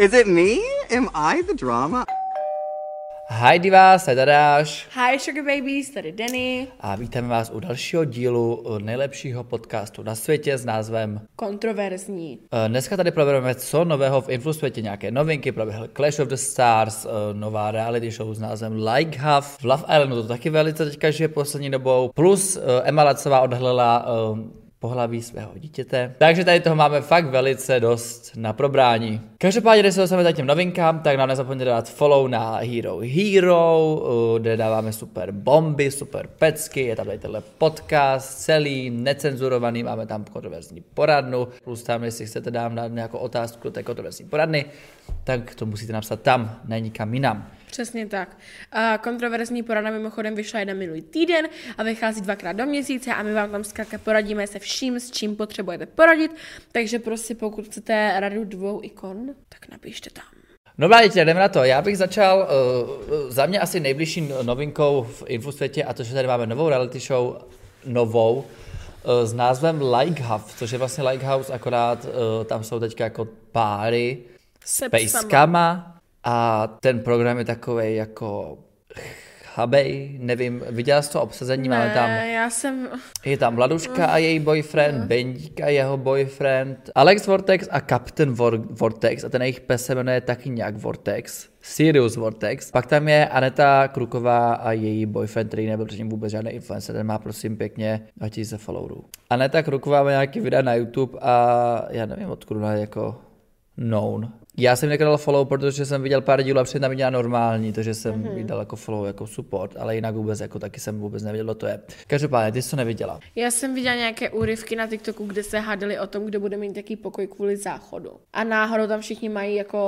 Is it me? Am I the drama? Hi divás, tady Tadáš Hi Sugar Babies, tady Denny. a vítáme vás u dalšího dílu nejlepšího podcastu na světě s názvem Kontroverzní. eh, Dneska tady probereme, co nového v influ světě, nějaké novinky, proběhl Clash of the Stars, eh, nová reality show s názvem Like Have, v Love Islandu to taky velice teďka žije poslední dobou, plus eh, Emma Lacová odhalila eh, pohlaví svého dítěte. Takže tady toho máme fakt velice dost na probrání. Každopádně, když se dostaneme těm novinkám, tak nám nezapomeňte dát follow na Hero Hero, uh, kde dáváme super bomby, super pecky, je tam tady tenhle podcast, celý, necenzurovaný, máme tam kontroverzní poradnu, plus tam, jestli chcete dát na nějakou otázku do té kontroverzní poradny, tak to musíte napsat tam, ne nikam jinam. Přesně tak. A kontroverzní porada mimochodem vyšla jeden minulý týden a vychází dvakrát do měsíce a my vám tam zkrátka poradíme se vším, s čím potřebujete poradit. Takže prostě pokud chcete radu dvou ikon, tak napište tam. No děti, jdeme na to. Já bych začal uh, za mě asi nejbližší novinkou v infosvětě a to, že tady máme novou reality show, novou, uh, s názvem Like House, což je vlastně Like House, akorát uh, tam jsou teďka jako páry s Se pejskama a ten program je takový jako chabej, nevím, viděla jsi to obsazení, máme tam Ne, já jsem... je tam Vladuška a její boyfriend, Bendík a jeho boyfriend, Alex Vortex a Captain Vor- Vortex a ten jejich pes se jmenuje taky nějak Vortex, Sirius Vortex. Pak tam je Aneta Kruková a její boyfriend, který nebyl předtím vůbec žádný influencer, ten má prosím pěkně 2000 followerů. Aneta Kruková má nějaký videa na YouTube a já nevím, odkud ona je jako known. Já jsem nekladal follow, protože jsem viděl pár dílů a předtím tam viděla normální, takže jsem mm-hmm. jí dal jako follow, jako support, ale jinak vůbec jako taky jsem vůbec nevěděl, kdo to je. Každopádně, ty jsi to neviděla. Já jsem viděla nějaké úryvky na TikToku, kde se hádali o tom, kdo bude mít taký pokoj kvůli záchodu. A náhodou tam všichni mají jako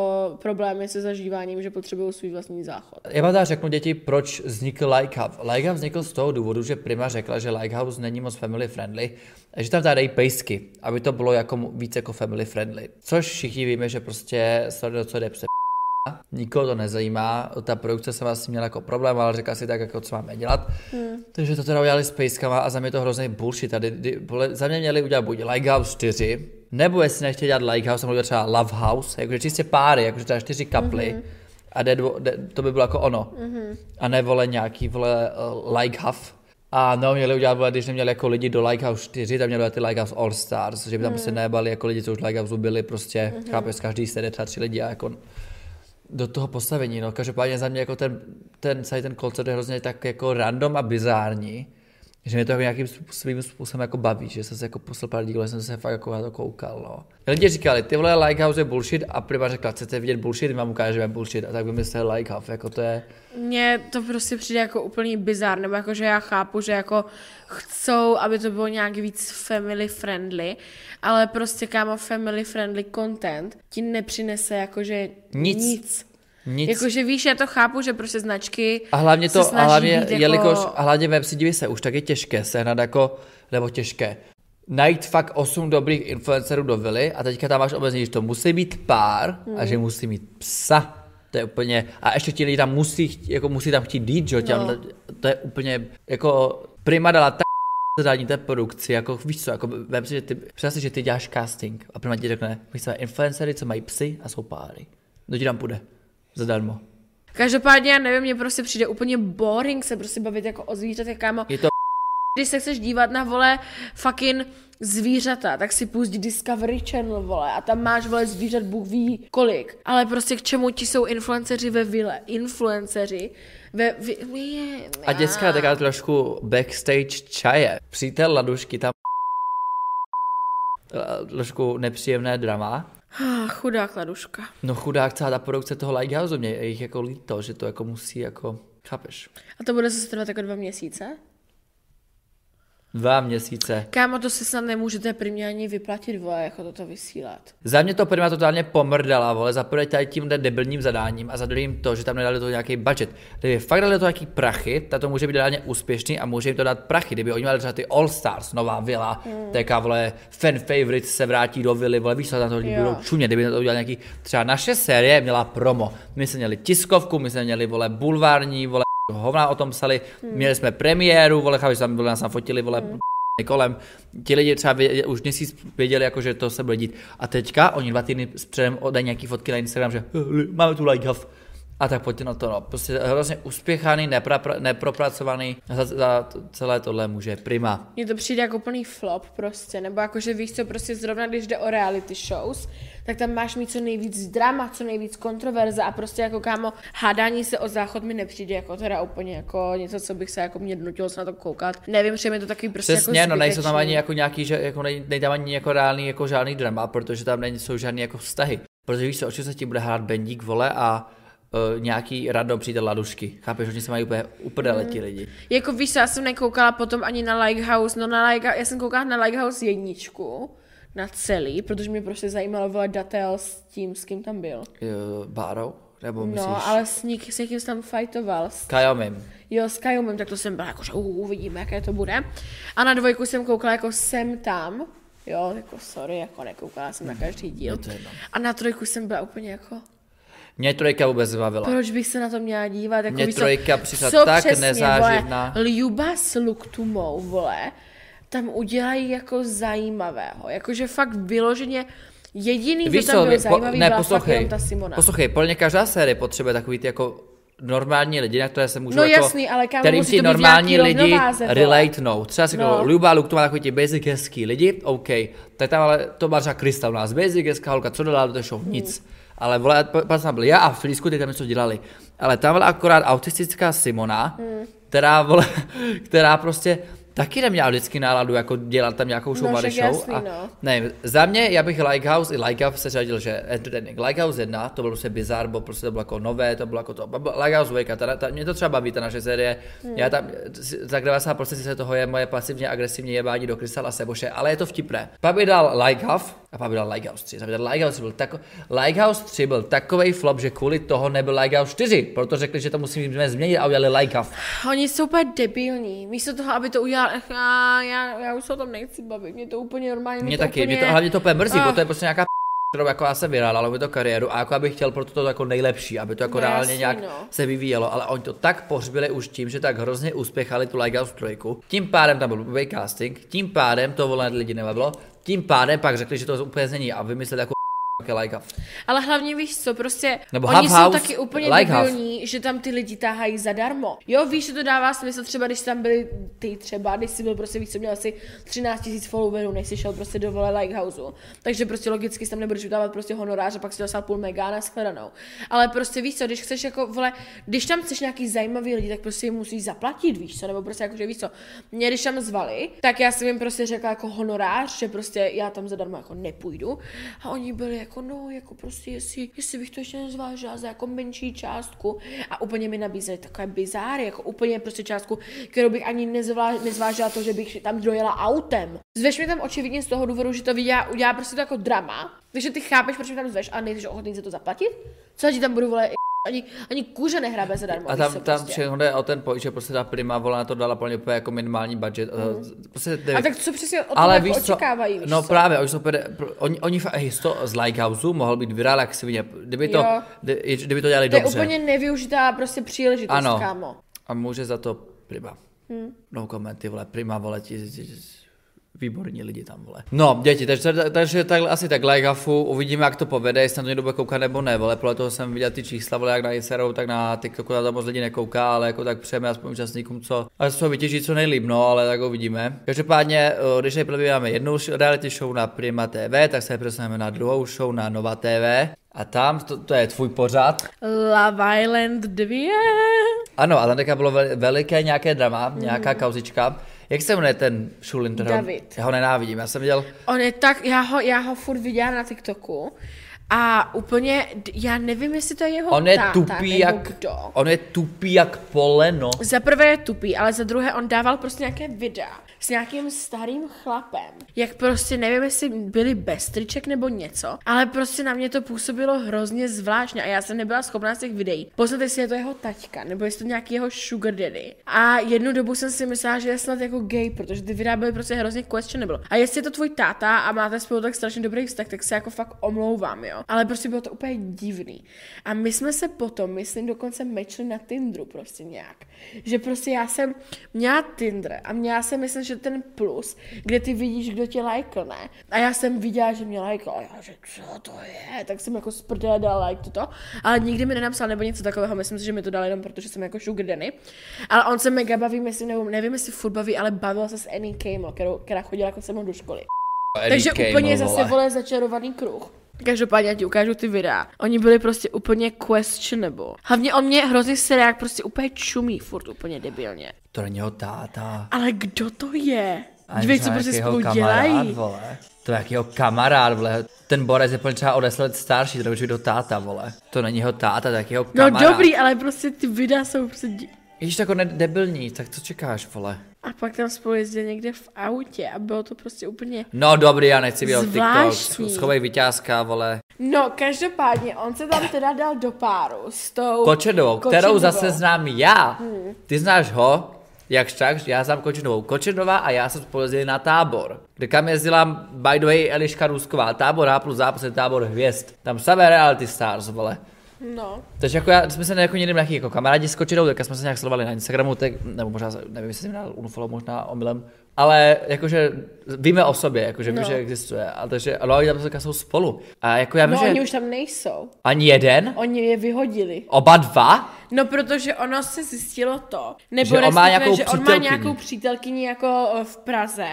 problémy se zažíváním, že potřebují svůj vlastní záchod. Já vám řeknu děti, proč vznikl Likehouse. Likehouse vznikl z toho důvodu, že Prima řekla, že Likehouse není moc family friendly, a že tam dají pejsky, aby to bylo jako víc jako family friendly. Což všichni víme, že prostě do co jde pře Nikoho to nezajímá, ta produkce jsem asi měla jako problém, ale řekla si tak, jako co máme dělat. Hmm. Takže to teda udělali s pejskama a za mě to hrozný bullshit. Tady, za mě měli udělat buď Likehouse 4, nebo jestli nechtěli dělat Likehouse, mohli třeba Love House, jakože čistě páry, jakože třeba čtyři kaply. Mm-hmm. A jde, jde, to by bylo jako ono. Mm-hmm. A ne vole nějaký vole uh, Likehouse. A no, měli udělat, když neměli jako lidi do Likehouse 4, tam měli ty Likehouse All Stars, že by tam mm. se nebali jako lidi, co už Likehouse byli, prostě, mm-hmm. chápeš, každý se třeba tři lidi a jako do toho postavení, no. Každopádně za mě jako ten, ten celý ten koncert je hrozně tak jako random a bizární, že mě to jako nějakým svým způsobem jako baví, že jsem se jako poslal pár dílů, jsem se fakt jako na to koukal, no. Lidi říkali, ty vole Likehouse je bullshit a Prima řekla, chcete vidět bullshit, my vám ukážeme bullshit a tak vymysleli Likehouse, jako to je... Mně to prostě přijde jako úplný bizar, nebo jako, že já chápu, že jako chcou, aby to bylo nějak víc family friendly, ale prostě kámo family friendly content ti nepřinese jakože Nic. nic. Nic. Jakože víš, já to chápu, že prostě značky A hlavně se to, a snaží hlavně, jako... jelikož, a hlavně web si diví se, už tak je těžké sehnat jako, nebo těžké, najít fakt 8 dobrých influencerů do vily a teďka tam máš omezení, že to musí být pár hmm. a že musí mít psa. To je úplně, a ještě ti lidi tam musí, jako musí tam chtít dít, že? No. To je úplně, jako Prima dala tak zadání té produkci, jako víš co, jako vem si, že ty, si, že ty děláš casting a Prima ti řekne, my jsme influencery, co mají psy a jsou páry. Kdo ti tam půjde? Zadarmo. Každopádně, já nevím, mně prostě přijde úplně boring se prostě bavit jako o zvířatech, kámo. Je to Když se chceš dívat na, vole, fucking zvířata, tak si pusť Discovery Channel, vole, a tam máš, vole, zvířat, Bůh ví kolik. Ale prostě k čemu ti jsou influenceři ve vile? Influenceři ve... Vi, A dětská je taková trošku backstage čaje. Přítel Ladušky tam trošku nepříjemné drama. Ah, chudák Laduška. No chudák celá ta produkce toho Lighthouse, mě je jich jako líto, že to jako musí jako, chápeš? A to bude zase trvat jako dva měsíce? Dva měsíce. Kámo, to si snad nemůžete primě ani vyplatit, vole, jako toto vysílat. Za mě to prima totálně pomrdala, vole, za prvé tady tím debilním zadáním a za druhým to, že tam nedali to nějaký budget. Kdyby fakt dali to nějaký prachy, tak to může být reálně úspěšný a může jim to dát prachy. Kdyby oni měli třeba ty All Stars, nová vila, hmm. taká vole, fan favorite se vrátí do vily, vole, víš co, tam to lidi budou čumě, kdyby to udělal nějaký, třeba naše série měla promo. My jsme měli tiskovku, my jsme měli, vole, bulvární, vole, hovna o tom psali, hmm. měli jsme premiéru, vole, chápeš, tam byli nás tam fotili, vole, hmm. kolem. Ti lidi třeba věděli, už měsíc věděli, jako, že to se bude dít. A teďka oni dva týdny předem dají nějaký fotky na Instagram, že "Eh, máme tu like have. A tak pojďte na to, no. Prostě hrozně uspěchaný, nepra- nepropracovaný. Za, za celé tohle může prima. Mně to přijde jako úplný flop prostě, nebo jako, že víš co, prostě zrovna když jde o reality shows, tak tam máš mít co nejvíc drama, co nejvíc kontroverze a prostě jako kámo, hádání se o záchod mi nepřijde jako teda úplně jako něco, co bych se jako mě donutilo se na to koukat. Nevím, že mi to takový prostě Přesně, jako no nejsou tam ani jako nějaký, že jako nej, nejde tam ani jako reálný jako žádný drama, protože tam nejsou žádný jako vztahy. Protože víš co, o čem se ti bude hrát bendík, vole, a uh, nějaký radno přijde ladušky. Chápeš, oni se mají úplně uprdele ti lidi. Jako víš, já jsem nekoukala potom ani na Likehouse, no na like, já jsem koukala na Likehouse jedničku, na celý, protože mě prostě zajímalo vole detail s tím, s kým tam byl. Uh, Bárou? Nebo myslíš? No, ale s, nik, s někým jsem tam fightoval. S, Kajomim. jo, s Kajumem, tak to jsem byla jako, že uh, uvidíme, jaké to bude. A na dvojku jsem koukala jako sem tam, jo, jako sorry, jako nekoukala jsem na každý díl. Je to. A na trojku jsem byla úplně jako, Mě trojka vůbec bavila. proč bych se na to měla dívat? Jako, Mě víš co, trojka přišla co tak přesně, nezáživná. Vole, Ljuba s Luktumou, vole, tam udělají jako zajímavého. Jakože fakt vyloženě jediný, Víš co tam co, byl po, zajímavý, ne, byla fakt poslouchej, jenom ta Simona. poslouchej, podle mě každá série potřebuje takový ty jako normální lidi, na které se můžou No jako, jasný, ale kámo, kterým musí si normální lidi relatenout. Třeba si No. no. Luba, Luke, to má takový ti basic hezký lidi, OK. Tak tam ale to má třeba Krista u nás, basic hezká holka, co dodala do té show? Nic. Ale vole, pa- pak tam byl já a Flisku, ty tam něco dělali. Ale tam byla akorát autistická Simona, která, vole, která prostě taky neměla vždycky náladu jako dělat tam nějakou show, No, show. jasný, a, no. ne, za mě, já bych Likehouse i Likehouse se řadil, že entertaining. Likehouse 1, to bylo prostě bizar, bo prostě to bylo jako nové, to bylo jako to. Likehouse 2, ta, ta, mě to třeba baví, ta naše série. Hmm. Já tam, za 90% se toho je moje pasivně agresivní jebání do Krystal a Seboše, ale je to vtipné. Pak by dal Likehouse a pak by dal Likehouse 3. Znamená, Likehouse byl tako, Likehouse 3 byl takový flop, že kvůli toho nebyl Likehouse 4, proto řekli, že to musíme změnit a udělali Likehouse. Oni jsou úplně debilní. Místo toho, aby to udělali, já, já, já už se o tom nechci bavit, mě to úplně normálně. Mě to taky, úplně... mě to hlavně to úplně mrzí, Ah. protože to je prostě nějaká kterou jako já jsem vyhrál, ale by to kariéru a jako abych chtěl pro to jako nejlepší, aby to jako No reálně jasný, nějak no. se vyvíjelo, ale oni to tak pohřbili už tím, že tak hrozně uspěchali tu Lighthouse trojku, tím pádem tam byl blbý casting, tím pádem to volené lidi nebavilo, tím pádem pak řekli, že to úplně není a vymysleli jako jako like up. Ale hlavně víš co, prostě Nebo oni jsou House, taky úplně like debilní, že tam ty lidi táhají zadarmo. Jo, víš, že to dává smysl třeba, když tam byli ty třeba, když jsi byl prostě víc, co měl asi 13 000 followerů, než jsi šel prostě do vole Likehouse. Takže prostě logicky tam nebudeš vydávat prostě honorář a pak si dostal půl mega na shledanou. Ale prostě víš co, když chceš jako, vole, když tam chceš nějaký zajímavý lidi, tak prostě jim musíš zaplatit, víš co, nebo prostě jako, že víš co, mě když tam zvali, tak já jsem jim prostě řekla jako honorář, že prostě já tam zadarmo jako nepůjdu. A oni byli jako, no, jako prostě, jestli, jestli bych to ještě nezvážila za jako menší částku. A úplně mi nabízeli takové bizáry, jako úplně prostě částku, kterou bych ani nezvá, nezvážila to, že bych tam dojela autem. Zveš mi tam očividně z toho důvodu, že to udělá, udělá prostě to jako drama, takže ty chápeš, proč mi tam zveš a nejsi ochotný za to zaplatit? Co ti tam budu vole, ani, ani kůže nehrabe zadarmo. A tam, tam prostě. všechno jde o ten point, že prostě ta prima vola na to dala plně úplně jako minimální budget. Mm. Prostě. A tak co přesně od toho ale jako víš očekávají, víš no co? právě, oni jsou oni, oni hej, to z Likehouse mohl být virál jak svině, kdyby to, Jo. kdy- kdyby to dělali To je dobře. úplně nevyužitá prostě příležitost, Ano. kámo. A může za to Prima. Hmm. No komenty, vole, Prima, vole, ti, ti, ti výborní lidi tam, vole. No, děti, takže, takže takhle, asi tak Lajgafu, uvidíme, jak to povede, jestli na to někdo bude koukat nebo ne, vole, podle toho jsem viděl ty čísla, vole, jak na Instagramu, tak na TikToku na to moc lidí nekouká, ale jako tak přejeme aspoň účastníkům, co, ale co vytěží co nejlíp, no, ale tak uvidíme. Každopádně, eh, když nejprve máme jednu reality show na Prima TV, tak se přesuneme na druhou show na Nova TV. A tam, to, to je tvůj pořad, Love Island 2. ano, a tam teďka bylo vel- veliké nějaké drama, mm. nějaká kauzička. Jak se jmenuje ten Šulin? David. Já ho nenávidím, já jsem viděl, On je tak, já ho, já ho furt viděla na TikToku a úplně, já nevím, jestli to je jeho on je táta, tupý nebo jak, kdo. on je tupý jak poleno. Za prvé je tupý, ale za druhé on dával prostě nějaké videa s nějakým starým chlapem. Jak prostě nevím, jestli byli bez triček nebo něco, ale prostě na mě to působilo hrozně zvláštně a já jsem nebyla schopná z těch videí poznat, jestli je to jeho taťka nebo jestli to nějaký jeho sugar daddy. A jednu dobu jsem si myslela, že je snad jako gay, protože ty videa byly prostě hrozně questionable. A jestli je to tvůj táta a máte spolu tak strašně dobrý vztah, tak se jako fakt omlouvám, jo. Jo. Ale prostě bylo to úplně divný. A my jsme se potom, myslím, dokonce mečli na Tinderu prostě nějak. Že prostě já jsem měla Tinder a měla jsem, myslím, že ten plus, kde ty vidíš, kdo tě lajkl, ne? A já jsem viděla, že mě lajkl a já, že co to je? Tak jsem jako sprdela dala like toto. Ale nikdy mi nenapsal nebo něco takového, myslím si, že mi to dal jenom protože jsem jako sugar daddy. Ale on se mega baví, myslím, nebo nevím, jestli furt baví, ale bavil se s Annie kterou, která chodila jako se mnou do školy. Takže Eddie úplně Kamel, zase vole začarovaný kruh. Každopádně já ti ukážu ty videa. Oni byli prostě úplně questionable. Hlavně on mě hrozně seriák prostě úplně čumí furt úplně debilně. To není jeho táta. Ale kdo to je? Dívej, co prostě spolu kamarád, dělají. Vole. To je jakýho kamarád, vole. Ten Borec je plně třeba o 10 let starší, to nemůže do táta, vole. To není jeho táta, to je jakýho No kamarád. dobrý, ale prostě ty videa jsou prostě... Ježíš, tak on je debilní, tak co čekáš, vole? A pak tam spolu jezdili někde v autě a bylo to prostě úplně... No dobrý, já nechci vidět TikTok, schovej vyťázka, vole. No, každopádně, on se tam teda dal do páru s tou... Kočedovou, kterou zase znám já. Hmm. Ty znáš ho, jak tak, já znám Kočedovou. Kočedová a já jsem spolu jezdili na tábor, kde kam jezdila by the way Eliška Rusková. Tábor A plus zápas je tábor hvězd. Tam samé reality stars, vole. No. Takže jako já, jsme se jako někdy nějaký jako kamarádi s Kočidou, tak jsme se nějak sledovali na Instagramu, tak, nebo možná, nevím, jestli jsem dal unfollow, možná omylem, ale jakože víme o sobě, jakože vím, No. že existuje, a takže, ale oni tam jsou spolu. A jako já vím, No, že oni už tam nejsou. ani jeden, Oni je vyhodili. oba dva, No, protože ono se zjistilo to, nebo Že on má nějakou že on má nějakou přítelkyni jako eh, v Praze,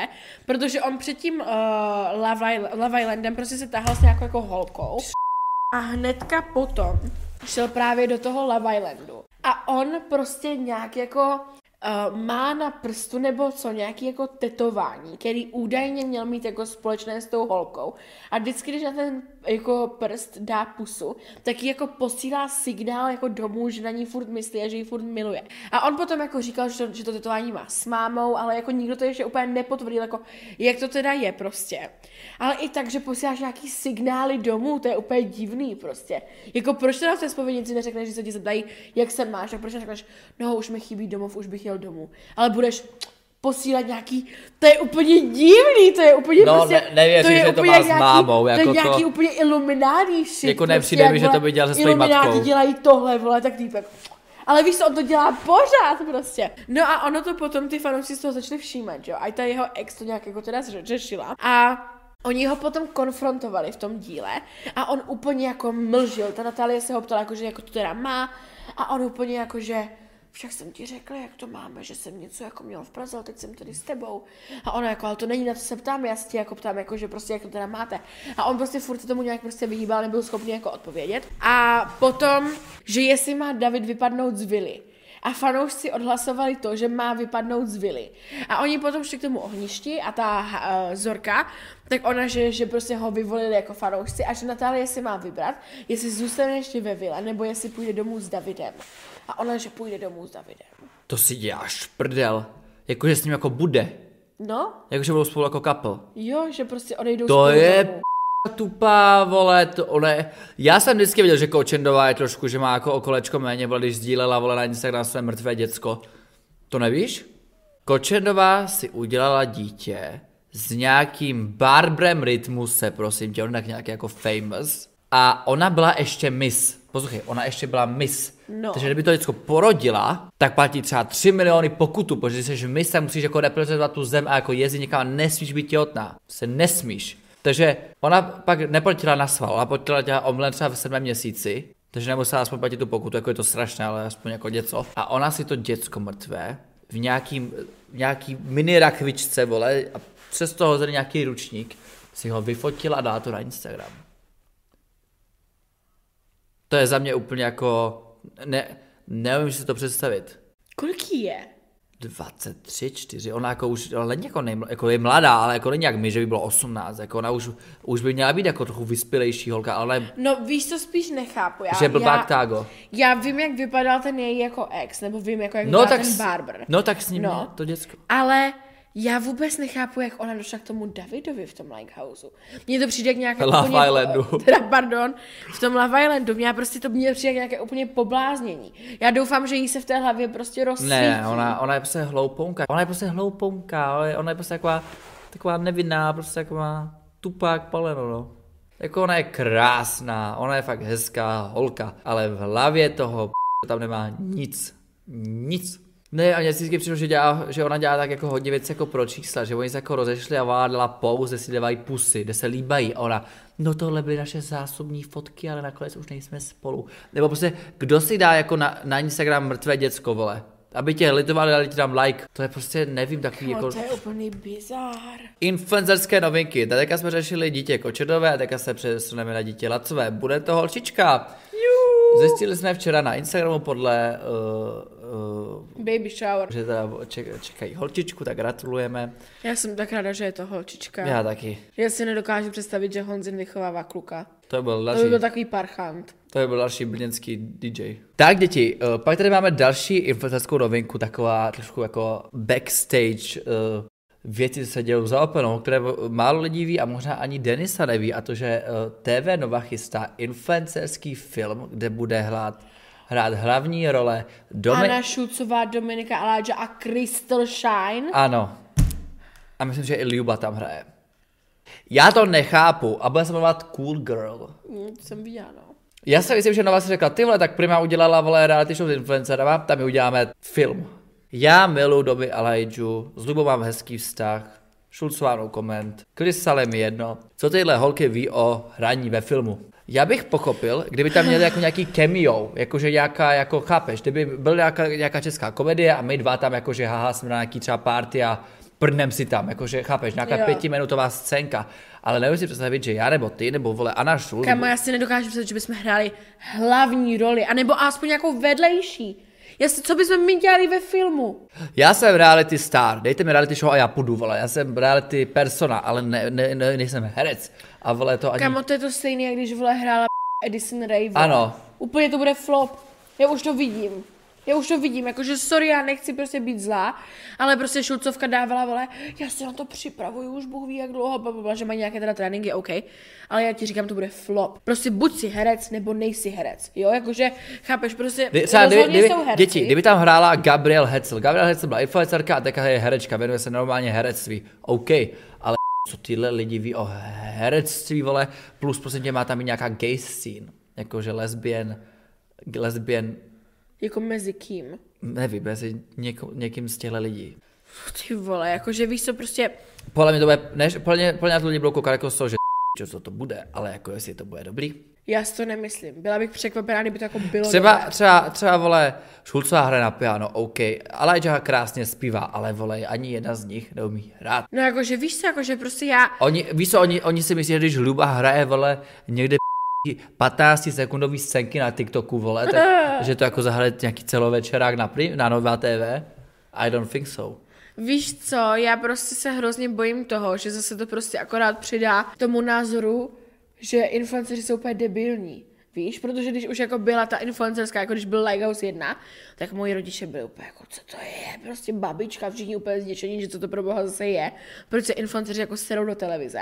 protože on předtím uh, Love, Island, Love Islandem prostě se tahal s nějakou jako holkou a hnedka potom šel právě do toho Love Islandu. A on prostě nějak jako uh, má na prstu nebo co, nějaký jako tetování, který údajně měl mít jako společné s tou holkou. A vždycky, když na ten jako prst dá pusu, tak jí jako posílá signál jako domů, že na ní furt myslí a že ji furt miluje. A on potom jako říkal, že to, že to tetování má s mámou, ale jako nikdo to ještě úplně nepotvrdil, jako jak to teda je prostě. Ale i tak, že posíláš nějaký signály domů, to je úplně divný prostě. Jako proč teda v té spovědnici neřekneš, že se ti zeptají, jak se máš, tak proč neřekneš, no už mi chybí domov, už bych jel domů. Ale budeš posílat nějaký, to je úplně divný, to je úplně No, prostě, ne- nevěřím, je že to úplně má s mámou, to jako je to- nějaký úplně iluminální shit. Jako prostě, nepřijde jak, mi, že to by dělal se svojí matkou. dělají tohle, vole, tak týpek. Ale víš co, on to dělá pořád prostě. No a ono to potom ty fanoušci z toho začali všímat, že jo. A ta jeho ex to nějak jako teda řešila. A Oni ho potom konfrontovali v tom díle a on úplně jako mlžil. Ta Natálie se ho ptala, jako, že jako to teda má a on úplně jako, že však jsem ti řekla, jak to máme, že jsem něco jako měl v Praze, ale teď jsem tady s tebou. A ona jako, ale to není na to se ptám, já se jako ptám, jako, že prostě jak to teda máte. A on prostě furt se tomu nějak prostě vyhýbal, nebyl schopný jako odpovědět. A potom, že jestli má David vypadnout z vily. A fanoušci odhlasovali to, že má vypadnout z vily. A oni potom šli k tomu ohništi a ta uh, Zorka, tak ona, že, že prostě ho vyvolili jako fanoušci a že Natálie si má vybrat, jestli zůstane ještě ve vile, nebo jestli půjde domů s Davidem. A ona, že půjde domů s Davidem. to si děláš prdel. Jakože s ním jako bude. No, Jakože budou spolu jako couple. jo, že prostě odejdou To spolu je domů. tupá, vole, to ona je... Já jsem vždycky viděl, že Kočendová je trošku, že má jako o kolečko méně, vole, když sdílela, vole, na Instagram své mrtvé děcko. To nevíš? Kočendová si udělala dítě s nějakým Barbrem Rytmuse, prosím tě, on tak nějaký jako famous. A ona byla ještě miss. Poslouchej, ona ještě byla miss. No. Takže kdyby to děcko porodila, tak platí třeba 3 miliony pokutu, protože jsi miss, tak musíš jako reprezentovat tu zem a jako jezdit někam a nesmíš být těhotná. Se nesmíš. Takže ona pak neplatila na sval, ona platila dělat omlen třeba v sedmém měsíci, takže nemusela aspoň platit tu pokutu, jako je to strašné, ale aspoň jako něco. A ona si to děcko mrtvé v nějakým, v nějaký mini rakvičce, vole, a přes toho hozený nějaký ručník, si ho vyfotila a dala to na Instagram. To je za mě úplně jako, ne, neumím si to představit. Kolik je? 23, 4, ona jako už, ale není jako, nejmla, jako je mladá, ale jako není jak my, že by bylo 18, jako ona už, už by měla být jako trochu vyspělejší holka, ale No víš, co spíš nechápu. Já, že blbák já, tágo. já vím, jak vypadal ten její jako ex, nebo vím, jako jak No vypadal tak, ten s- Barber. no tak s ním no. to děcko. Ale já vůbec nechápu, jak ona došla k tomu Davidovi v tom Lighthouse. Mně to přijde jak nějaké Love úplně... Islandu. Teda, pardon, v tom Love Islandu. Mně prostě to mě přijde jak nějaké úplně pobláznění. Já doufám, že jí se v té hlavě prostě rozsvítí. Ne, ona, ona je prostě hloupounka, ona je prostě hloupounka, ale ona je prostě taková, taková nevinná, prostě taková tupák paleno, no. Jako ona je krásná, ona je fakt hezká holka, ale v hlavě toho p- tam nemá nic. Nic. Ne, a mě vždycky přišlo, že, dělá, že ona dělá tak jako hodně věcí jako pro čísla, že oni se jako rozešli a ona dala pouze, si dávají pusy, kde se líbají a ona, no tohle byly naše zásobní fotky, ale nakonec už nejsme spolu. Nebo prostě, kdo si dá jako na, na Instagram mrtvé děcko, vole? Aby tě litovali, dali ti tam like. To je prostě, nevím, takový jako... No, to je úplný bizár. Influencerské novinky. Teďka jsme řešili dítě kočedové, teďka se přesuneme na dítě lacové. Bude to holčička. Zjistili jsme včera na Instagramu podle, uh, uh, Baby shower. že teda ček, čekají holčičku, tak gratulujeme. Já jsem tak ráda, že je to holčička. Já taky. Já si nedokážu představit, že Honzin vychovává kluka. To byl To další, by byl takový parchant. to by byl další brněnský DJ. Tak děti, uh, pak tady máme další influencerskou novinku, taková trošku jako backstage uh, věci, co se dějou za openou, které málo lidí ví a možná ani Denisa neví, a to, že TV Nova chystá influencerský film, kde bude hrát, hrát hlavní role Domi- Anna Šulcová, Dominika Aláča a Crystal Shine. Ano. A myslím, že i Liuba tam hraje. Já to nechápu a bude se jmenovat Cool Girl. Mm, to jsem viděla, no. Já si myslím, že Nova si řekla, ty vole, tak Prima udělala vole reality show s influencerama, tam my uděláme film. Já miluji doby Alajju, s Lubou mám hezký vztah, Šulcovánou koment, Krysale mi jedno. Co tyhle holky ví o hraní ve filmu? Já bych pochopil, kdyby tam měli jako nějaký cameo, jakože nějaká, jako chápeš, kdyby byl nějaká, nějaká česká komedie a my dva tam jakože haha, jsme na nějaký třeba party a prdnem si tam, jakože chápeš, nějaká Jo. pětiminutová scénka. Ale nevím si představit, že já nebo ty, nebo vole Anna Šul, Kamo, já si nedokážu představit, že bychom hráli hlavní roli, anebo aspoň nějakou vedlejší. Jestli, co bychom my dělali ve filmu? Já jsem reality star, dejte mi reality show a já půjdu, vole. Já jsem reality persona, ale ne, ne, ne, nejsem herec. A vole to ani... Kamo, to je to stejné, jak když vole hrála Edison Ray. vole. Ano. Úplně to bude flop. Já už to vidím. Já už to vidím, jakože sorry, já nechci prostě být zlá, ale prostě Šulcovka dávala, vole, já se na to připravuju, už Bůh ví jak dlouho, blablabla, že mají nějaké teda tréninky, OK, ale já ti říkám, to bude flop. Prostě buď si herec, nebo nejsi herec, jo, jakože, chápeš, prostě Kdy, třeba, kdyby, kdyby, jsou herci. děti, kdyby tam hrála Gabriel Hetzel. Gabriel Hetzel byla influencerka a teďka je herečka, věnuje se normálně herectví. OK, ale co tyhle lidi ví o herectví, vole, plus prostě tě má tam i nějaká gay scene, jakože lesbian, lesbian, Jako mezi kým? nevím, mezi něko, někým z těchto lidí. Ty vole, jakože víš co, prostě, Podle mě to bude, než, podle mě, podle mě to lidi budou koukat jako toho, že co to bude, ale jako jestli to bude dobrý. já si to nemyslím. Byla bych překvapená, kdyby to jako bylo Třeba, dobré. třeba, třeba, vole, Šulcová hraje na piano, OK, Elijah krásně zpívá, ale vole, ani jedna z nich neumí hrát. No jakože víš co, jakože prostě já, Oni, víš co, oni, oni si myslí, že když Luba hraje, vole, někde 15 sekundový scénky na TikToku, vole, tak, že to jako zahraje nějaký celovečerák na, pri, na Nová TV. I don't think so. Víš co, já prostě se hrozně bojím toho, že zase to prostě akorát přidá tomu názoru, že influenceři jsou úplně debilní. Víš, protože když už jako byla ta influencerská, jako když byl Lighthouse 1, tak moji rodiče byli úplně jako, co to je, prostě babička, všichni úplně zděšení, že co to pro boha zase je, proč se influenceři jako serou do televize.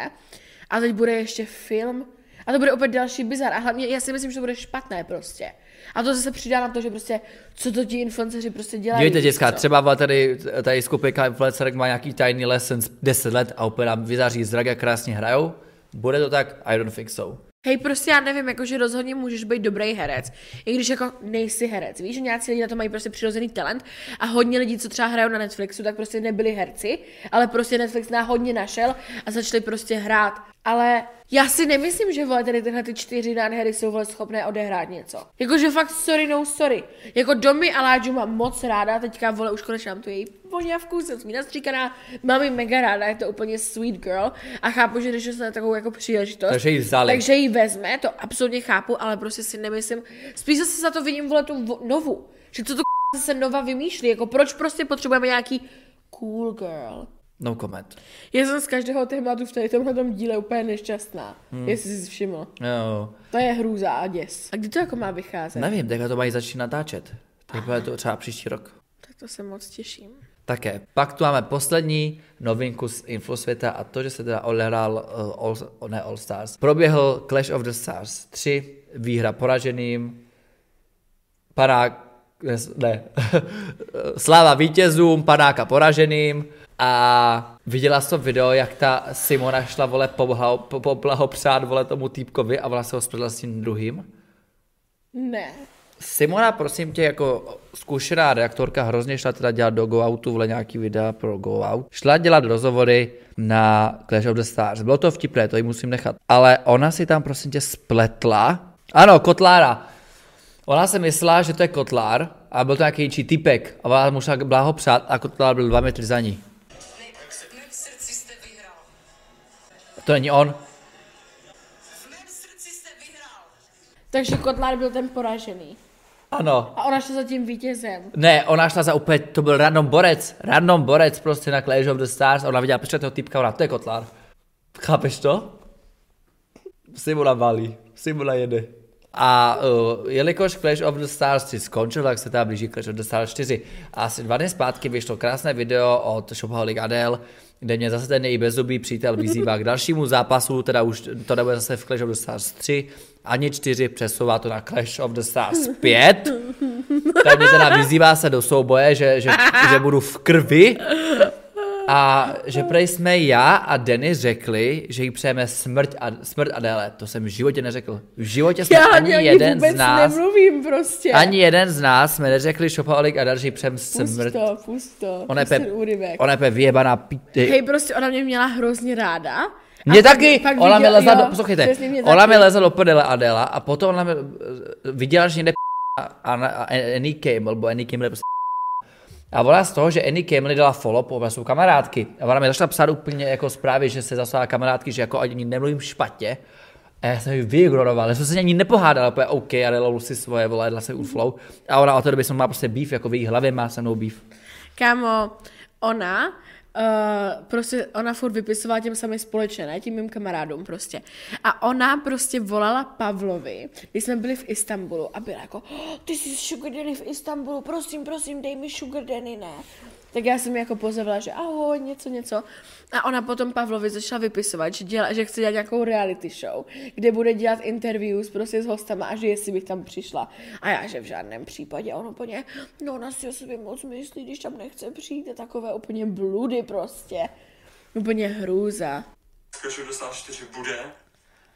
A teď bude ještě film, a to bude opět další bizar. A hlavně já si myslím, že to bude špatné prostě. A to zase přidá na to, že prostě, co to ti influenceři prostě dělají. Dívejte, děcka, třeba tady, tady skupinka influencerek má nějaký tajný lessons 10 let a úplně nám vyzáří zrak, jak krásně hrajou. Bude to tak? I don't think so. Hej, prostě já nevím, jakože rozhodně můžeš být dobrý herec, i když jako nejsi herec. Víš, že nějací lidi na to mají prostě přirozený talent a hodně lidí, co třeba hrajou na Netflixu, tak prostě nebyli herci, ale prostě Netflix na hodně našel a začali prostě hrát. Ale já si nemyslím, že vole tady tyhle ty čtyři nádhery jsou vole schopné odehrát něco. Jakože fakt sorry, no sorry. Jako Domy a Láďu mám moc ráda, teďka vole už konečně mám tu její voňavku, jsem s ní nastříkaná, mám ji mega ráda, je to úplně sweet girl a chápu, že když dostane takovou jako příležitost, Takže ji vzali. takže ji vezme, to absolutně chápu, ale prostě si nemyslím, spíš zase za to vidím vole tu novu, že co to zase nova vymýšlí, jako proč prostě potřebujeme nějaký cool girl. No comment. Já jsem z každého tématu v tady tomhle tom díle úplně nešťastná, hmm. jestli jsi si všiml. Jo. To je hrůza a děs. A kdy to jako má vycházet? Nevím, teďka to mají začít natáčet. Tak bude to třeba příští rok. Tak to se moc těším. Také. Pak tu máme poslední novinku z infosvěta a to, že se teda odehrál uh, all, ne All Stars. Proběhl Clash of the Stars 3, výhra poraženým, panák, ne, ne. sláva vítězům, panáka poraženým, A viděla to video, jak ta Simona šla, vole, poblaho, po, poblahopřát, vole, tomu týpkovi a se ho s tím druhým? Ne. Simona, prosím tě, jako zkušená redaktorka, hrozně šla teda dělat do Go Outu, vole nějaký videa pro Go Out. Šla dělat rozhovory na Clash of the Stars. Bylo to vtipné, to jí musím nechat. Ale ona si tam, prosím tě, spletla. Ano, Kotlára. Ona se myslela, že to je Kotlár a byl to nějaký jiný typek. A ona mu šla blahopřát a Kotlár byl dva metry za ní. To není on. Takže Kotlár byl ten poražený. Ano. A ona šla za tím vítězem. Ne, ona šla za úplně, to byl random borec, random borec prostě na Clash of the Stars, ona viděla počkat toho typka, ona, to je Kotlár. Chápeš to? Simona valí, Simona jede. A uh, jelikož Clash of the Stars si skončil, tak se tam blíží Clash of the Stars 4. A asi dva dny zpátky vyšlo krásné video od Shopaholic Adele, kde mě zase ten její bezzubý přítel vyzývá k dalšímu zápasu, teda už to nebude zase v Clash of the Stars 3, ani 4, přesouvá to na Clash of the Stars 5. Tak mě teda vyzývá se do souboje, že, že, že budu v krvi. A že prej jsme já a Denny řekli, že jí přejeme smrt a, smrt a déle. To jsem v životě neřekl. V životě jsme Já ani ani jeden z nás, nemluvím prostě. ani jeden z nás jsme neřekli Shopaholic a jí přejeme smrt. Pusto, pusto. Ona je pe, ona je pe vyjebaná pít. Hej, prostě ona mě měla hrozně ráda. Mě pak- taky, pak ona mi viděl- lezla jo, do, poslouchejte, ona taky. mi lezla do prdele Adela a potom ona mi, viděla, že někde a, a, Annie Campbell, bo Annie Campbell je prostě a ona z toho, že Annie Campbell dala follow, po jsou kamarádky. A ona mi začala psát úplně jako zprávy, že se zasala kamarádky, že jako ani nemluvím špatně. A já jsem ji vyignoroval, já jsem se ani nepohádal, úplně OK, a dala si svoje, vole, dala se u flow. A ona od té doby má prostě beef, jako v její hlavě má se mnou beef. Kámo, ona, uh, prostě ona furt vypisovala těm samým společně, ne, tím mým kamarádům prostě. A ona prostě volala Pavlovi, když jsme byli v Istanbulu a byla jako, oh, ty jsi sugar daddy v Istanbulu, prosím, prosím, dej mi sugar daddy, ne. Tak já jsem jako pozvala, že ahoj, něco, něco. A ona potom Pavlovi začala vypisovat, že, děla, že chce dělat nějakou reality show, kde bude dělat interviews prostě s hostama a že jestli bych tam přišla. A já, že v žádném případě. A on úplně, no ona si o sobě moc myslí, když tam nechce přijít. A takové úplně bludy prostě. Úplně hrůza. The Stars 4 bude,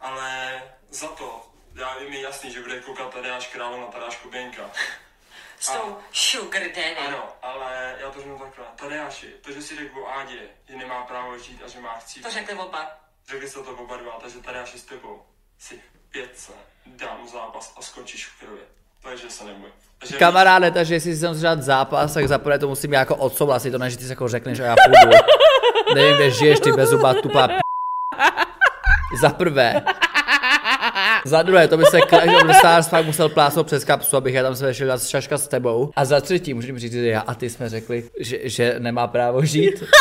ale za to, já je jasný, že bude koukat Tadeáš Králov na Tadeáš Kuběnka. S tou sugar daddy. Ano, ale já to řeknu takhle. Tadeáši, to, že si řekl o Ádě, že nemá právo žít a že má chcít. To řekli oba. Řekli jste to oba dva, takže Tadeáši s tebou si pětce dám zápas a skončíš v krvi. Takže se neboj. Takže Kamaráde, takže jestli si tam dát zápas, tak zaprvé to musím jako odsouhlasit, to ne, že ty se jako řekneš a já půjdu. Nevím, kde žiješ, ty bezuba tupá p... Za prvé. Za druhé, to by se Clash of Stars fakt musel plásnout přes kapsu, abych já tam se šel dát šaška s tebou. A za třetí, můžeme říct, že já a ty jsme řekli, že, že nemá právo žít.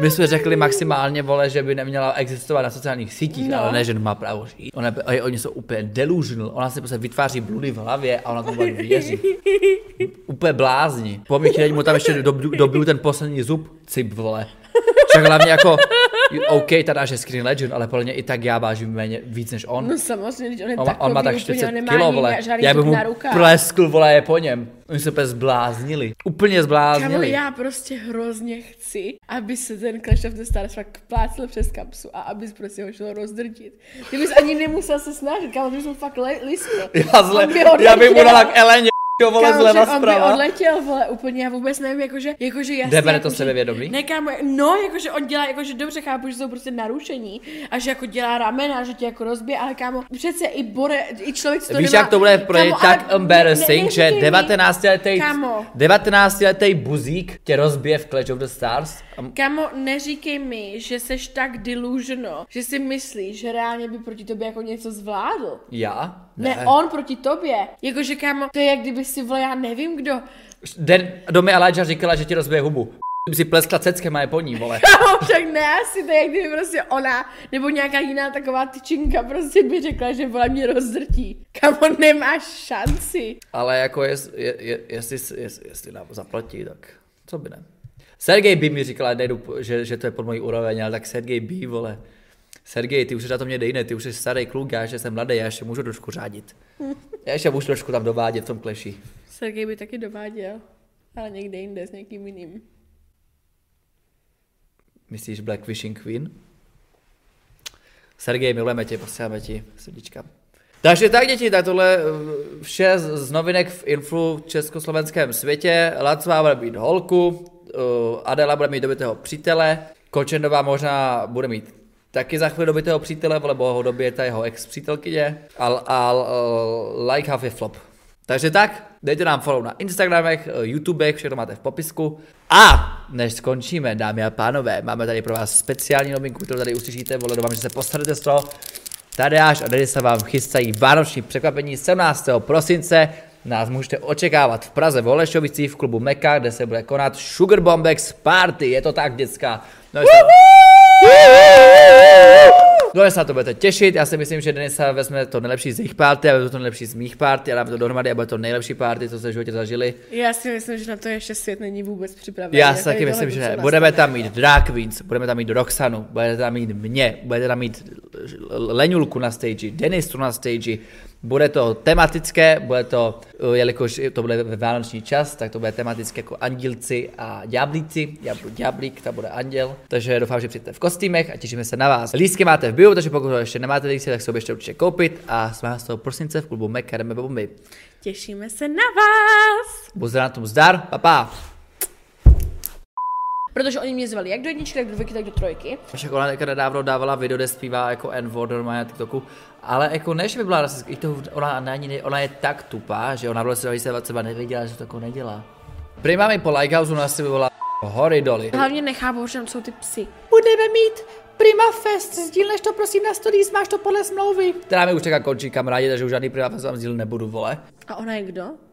My jsme řekli maximálně, vole, že by neměla existovat na sociálních sítích, no. ale ne, že nemá právo žít. Ona, oni jsou úplně delusional. Ona si prostě vytváří bludy v hlavě a ona tomu věří. Úplně blázni. Po mých mu tam ještě dobiju, dobiju ten poslední zub, cip, vole. Však hlavně jako, OK, teda že Screen Legend, ale podle mě i tak já vážím méně víc než on. No samozřejmě, on je On, takový, on má tak úplně, 40 on nemá kilo, vole. Já bych mu pleskl, vole, je po něm. Oni se úplně zbláznili. Úplně zbláznili. já prostě hrozně chci, aby se ten Clash of the Stars fakt plácl přes kapsu a abys prostě ho šel rozdrtit. Ty bys ani nemusel se snažit, kámo, ty bys mu fakt le- liskl. Já, zle, já bych mu dala k Eleně, jo, vole, Kámo, zleva že on by odletěl, vole, úplně, já vůbec nevím, jakože, jakože jasně. Jde bere to jakože- sebevědomí? Ne, kámo, no, jakože on dělá, jakože dobře chápu, že jsou prostě narušení a že jako dělá ramena, že tě jako rozbije, ale kámo, přece i bore, i člověk si to Víš, nemá, jak to bude pro Kámo, tak ale embarrassing, ne- že neříkej mi- 19-letý Kámo. 19 buzík tě rozbije v Clash of the Stars? A Kámo, neříkej mi, že seš tak delusional, že si myslíš, že reálně by proti tobě jako něco zvládl. Já? Ne, ne on proti tobě. Jakože kámo, to je jak kdyby si vole, já nevím kdo. Den do mi Elijah říkala, že ti rozbije hubu. By si pleskla ceckem a je po ní, vole. Kámo, však ne asi to je jak kdyby prostě ona, nebo nějaká jiná taková tyčinka prostě by řekla, že vole mě rozdrtí. Kámo, nemáš šanci. Ale jako jest, je, je, jestli, jestli, jestli nám zaplatí, tak co by ne. Sergej B mi říkal, nejdu, že, že to je pod mojí úroveň, ale tak Sergej B, vole. Sergej, ty už na to mě dejne, ty už jsi starý kluk, já ještě jsem mladý, já ještě můžu trošku řádit. Já ještě můžu trošku tam dovádět v tom kleši. Sergej by taky dováděl, ale někde jinde s někým jiným. Myslíš Black Fishing Queen? Sergej, milujeme tě, posíláme ti srdíčka. Takže tak děti, tak tohle eh, vše z z novinek v influ v československém světě. Lacová bude mít holku, eh, Adela bude mít dobitého přítele, Kočendová možná bude mít taky za chvíli dobitého přítele, lebo ho dobije ta jeho ex-přítelkyně. A, a, a like half je flop. Takže tak, dejte nám follow na Instagramech, eh, YouTubech, všechno máte v popisku. A než skončíme, dámy a pánové, máme tady pro vás speciální novinku, kterou tady uslyšíte, vole, doufám, že se postaráte z toho. Tadeáš a Denisa vám chystají vánoční překvapení 17. prosince. Nás můžete očekávat v Praze v Olešovicích v klubu Meka, kde se bude konat Sugar Bombex Party. Je to tak, děcka. No, No, se na to budete těšit, já si myslím, že Denisa vezme to nejlepší z jejich party a vezme to nejlepší z mých party a dáme to dohromady a bude to nejlepší party, co jste v životě zažili. Já si myslím, že na to ještě svět není vůbec připravený. Já si taky myslím, že co budeme tam mít Drag Queens, budeme tam mít Roxanu, budete tam mít mě, budete tam mít Leňulku na stage, Denisu na stage, bude to tematické, bude to, eh, jelikož to bude ve vánoční čas, tak to bude tematické jako andílci a ďáblíci, já budu ďáblík, ta bude anděl, takže doufám, že přijďte v kostýmech a těšíme se na vás. Lístky máte v bio, takže pokud ho ještě nemáte lístky, tak se ho běžte určitě koupit a 17. prosince v klubu Meka jdeme bomby. Těšíme se na vás! Buzdra na tom zdar, pa, pa. Protože oni mě zvali jak do jedničky, tak do dvojky, tak do trojky. Však ona teďka nedávno dávala video, kde zpívá jako N-word normálně na TikToku, ale jako než by byla rasistka, i to, ona, není, ona je tak tupá, že ona vlastně se třeba nevěděla, že to jako nedělá. Prima mi po Likehouse na sebe byla hory doly. Hlavně nechápu, že tam jsou ty psy. Budeme mít Prima Fest, sdílneš to prosím na stories, máš to podle smlouvy. Která mi už teďka končí kamarádi, takže už žádný Prima Fest vám sdíl nebudu, vole. A ona je kdo?